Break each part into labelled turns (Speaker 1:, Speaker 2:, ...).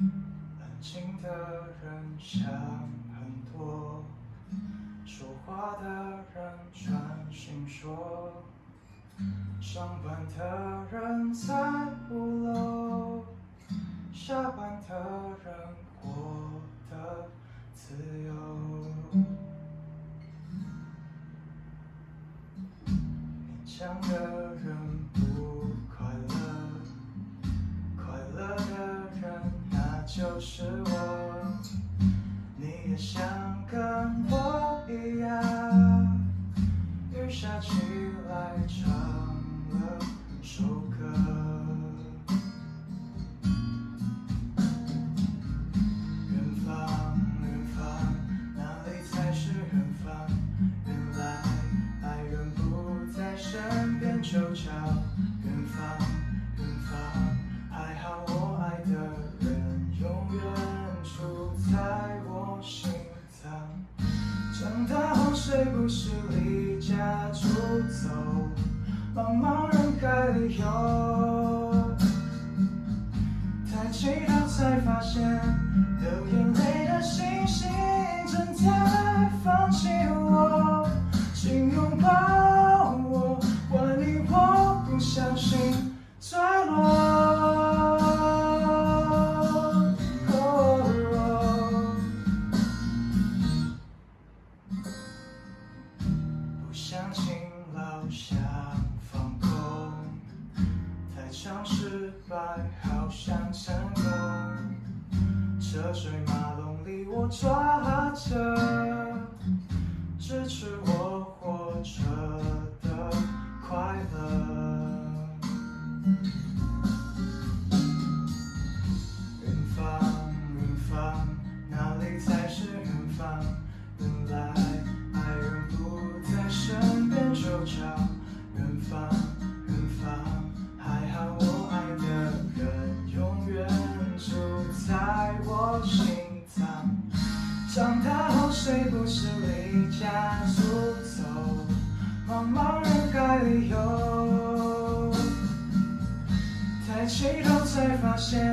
Speaker 1: 安静的人想很多，说话的人专心说，上班的人在五楼，下班的人过得自由。勉强的人是我。你也想跟我一样，雨下起来唱他出走，茫茫人海里游。抬起头才发现，像失败，好像成功。车水马龙里，我抓着心脏。长大后谁不是离家出走，茫茫人海里游。抬起头才发现，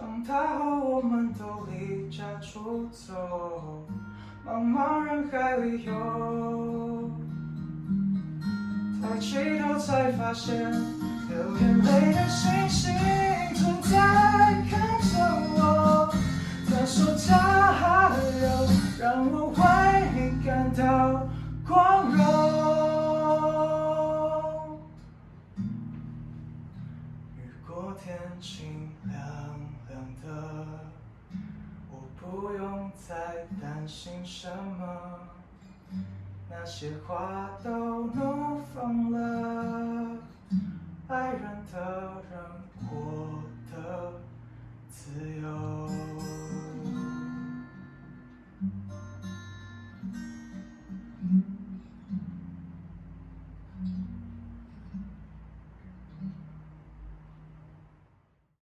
Speaker 1: 长大后，我们都离家出走，茫茫人海里游。抬起头才发现，流眼泪的星星正在看着我。他说他还有让我为你感到光荣。雨过天晴担心什么，那些花都怒放了，爱人的人过得自由。